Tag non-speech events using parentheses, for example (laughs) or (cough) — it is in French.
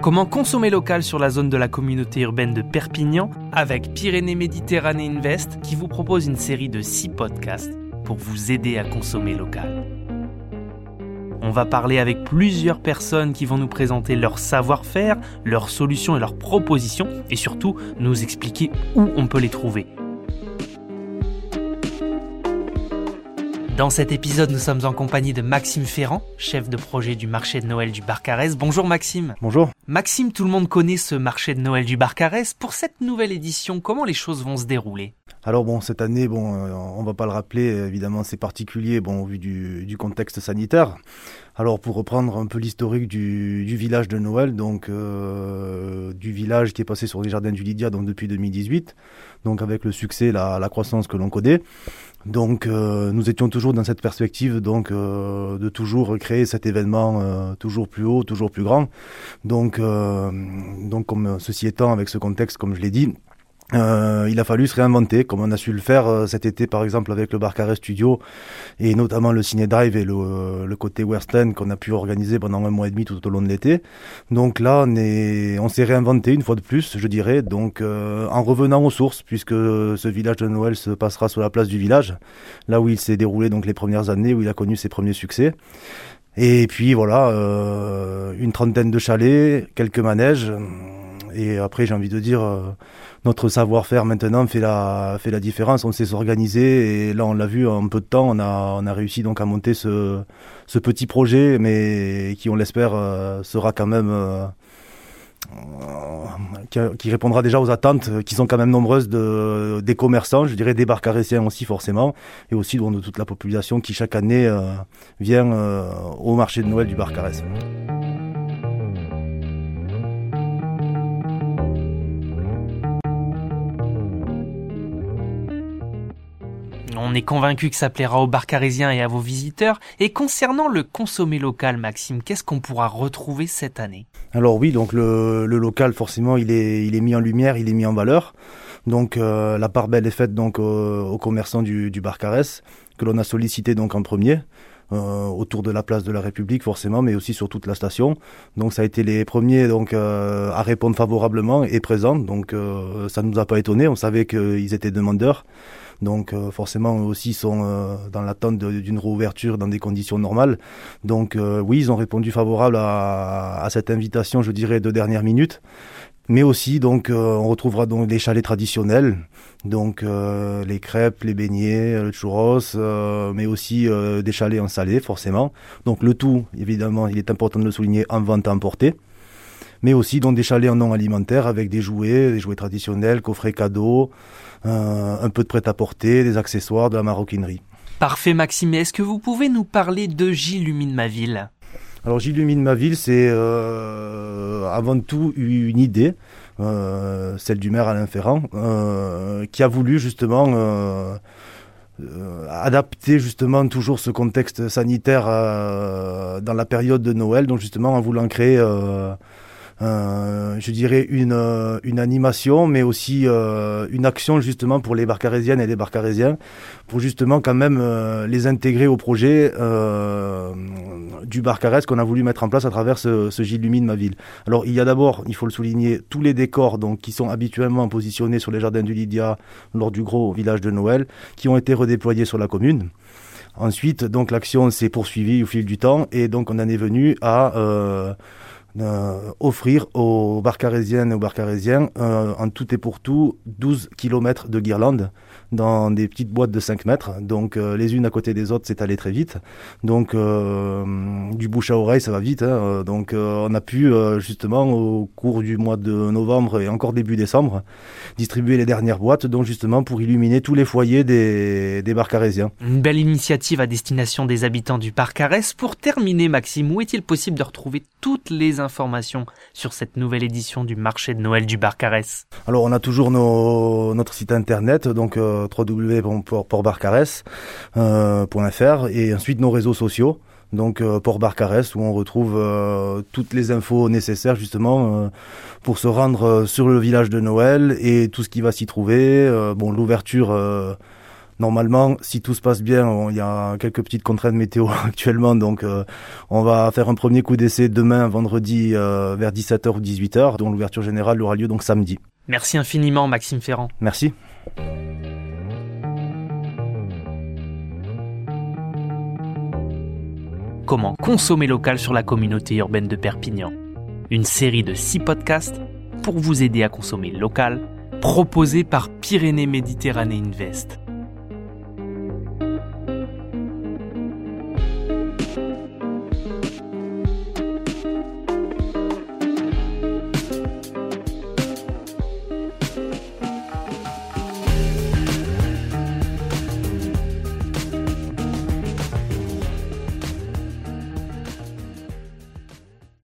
Comment consommer local sur la zone de la communauté urbaine de Perpignan avec Pyrénées Méditerranée Invest qui vous propose une série de 6 podcasts pour vous aider à consommer local. On va parler avec plusieurs personnes qui vont nous présenter leur savoir-faire, leurs solutions et leurs propositions et surtout nous expliquer où on peut les trouver. Dans cet épisode, nous sommes en compagnie de Maxime Ferrand, chef de projet du marché de Noël du Barcarès. Bonjour Maxime. Bonjour. Maxime, tout le monde connaît ce marché de Noël du Barcarès. Pour cette nouvelle édition, comment les choses vont se dérouler? Alors bon, cette année, bon, euh, on va pas le rappeler, évidemment c'est particulier, bon, vu du, contexte sanitaire. Alors pour reprendre un peu l'historique du, village de Noël, donc euh, du village qui est passé sur les jardins du Lydia donc depuis 2018, donc avec le succès, la, croissance que l'on connaît. Donc euh, nous étions toujours dans cette perspective donc de toujours recréer cet événement toujours plus haut, toujours plus grand. Donc donc comme ceci étant avec ce contexte comme je l'ai dit, euh, il a fallu se réinventer, comme on a su le faire euh, cet été par exemple avec le Bar Carré Studio et notamment le Ciné Drive et le, le côté West End qu'on a pu organiser pendant un mois et demi tout au long de l'été. Donc là, on est, on s'est réinventé une fois de plus, je dirais, donc euh, en revenant aux sources, puisque ce village de Noël se passera sur la place du village, là où il s'est déroulé donc les premières années, où il a connu ses premiers succès. Et puis voilà, une trentaine de chalets, quelques manèges et après, j'ai envie de dire, euh, notre savoir-faire maintenant fait la, différence. On sait s'organiser et là, on l'a vu en peu de temps, on a, réussi donc à monter ce, petit projet, mais qui, on l'espère, euh, sera quand même. Euh, qui, répondra déjà aux attentes qui sont quand même nombreuses de, des commerçants, je dirais des barcarésiens aussi forcément, et aussi de toute la population qui chaque année vient au marché de Noël du Barcarès. On est convaincu que ça plaira aux barcarisiens et à vos visiteurs. Et concernant le consommé local, Maxime, qu'est-ce qu'on pourra retrouver cette année? Alors oui, donc le, local, forcément, il est, mis en lumière, il est mis en valeur. Donc euh, la part belle est faite donc aux commerçants du, du Barcarès, que l'on a sollicité donc en premier. Euh, autour de la place de la République forcément, mais aussi sur toute la station. Donc ça a été les premiers donc euh, à répondre favorablement et présents. Donc ça ne nous a pas étonné. On savait qu'ils étaient demandeurs. Donc euh, forcément eux aussi sont euh, dans l'attente d'une réouverture dans des conditions normales. Donc euh, oui, ils ont répondu favorable à, cette invitation, je dirais, de dernière minute. Mais aussi, donc, on retrouvera donc des chalets traditionnels, donc les crêpes, les beignets, le churros, mais aussi des chalets en salé, forcément. Donc le tout, évidemment, il est important de le souligner, en vente à emporter mais aussi dans des chalets en non alimentaire avec des jouets, des jouets traditionnels, coffrets cadeaux, euh, un peu de prêt-à-porter, des accessoires, de la maroquinerie. Parfait Maxime, est-ce que vous pouvez nous parler de J'illumine ma ville? Alors J'illumine ma ville, c'est euh, avant tout une idée, euh, celle du maire Alain Ferrand, qui a voulu justement... adapter justement toujours ce contexte sanitaire dans la période de Noël, donc justement en voulant créer je dirais, une, euh, une animation, mais aussi euh, une action justement pour les barcarésiennes et les barcarésiens, pour justement quand même les intégrer au projet du Barcarès qu'on a voulu mettre en place à travers ce, ce Gilles ma ville. Alors il y a d'abord, il faut le souligner, tous les décors donc qui sont habituellement positionnés sur les jardins du Lydia lors du gros village de Noël, qui ont été redéployés sur la commune. Ensuite, donc l'action s'est poursuivie au fil du temps et donc on en est venu à euh, euh, offrir aux barcarésiennes et aux barcarésiens euh, en tout et pour tout 12 km de guirlandes dans des petites boîtes de 5 mètres. Donc euh, les unes à côté des autres, c'est allé très vite. Donc du bouche à oreille, ça va vite. Hein. Donc on a pu justement au cours du mois de novembre et encore début décembre distribuer les dernières boîtes, donc justement pour illuminer tous les foyers des, des barcarésiens. Une belle initiative à destination des habitants du parc Arès. Pour terminer, Maxime, où est-il possible de retrouver toutes les informations sur cette nouvelle édition du marché de Noël du Barcarès Alors on a toujours notre site internet, donc euh, www.portbarcarès.fr euh, et ensuite nos réseaux sociaux donc euh, Port Barcarès où on retrouve euh, toutes les infos nécessaires justement pour se rendre sur le village de Noël et tout ce qui va s'y trouver. bon, l'ouverture Normalement, si tout se passe bien, il y a quelques petites contraintes météo (laughs) actuellement, donc on va faire un premier coup d'essai demain, vendredi, vers 17h ou 18h, dont l'ouverture générale aura lieu donc samedi. Merci infiniment, Maxime Ferrand. Merci. Comment consommer local sur la communauté urbaine de Perpignan. Une série de six podcasts pour vous aider à consommer local, proposés par Pyrénées Méditerranée Invest.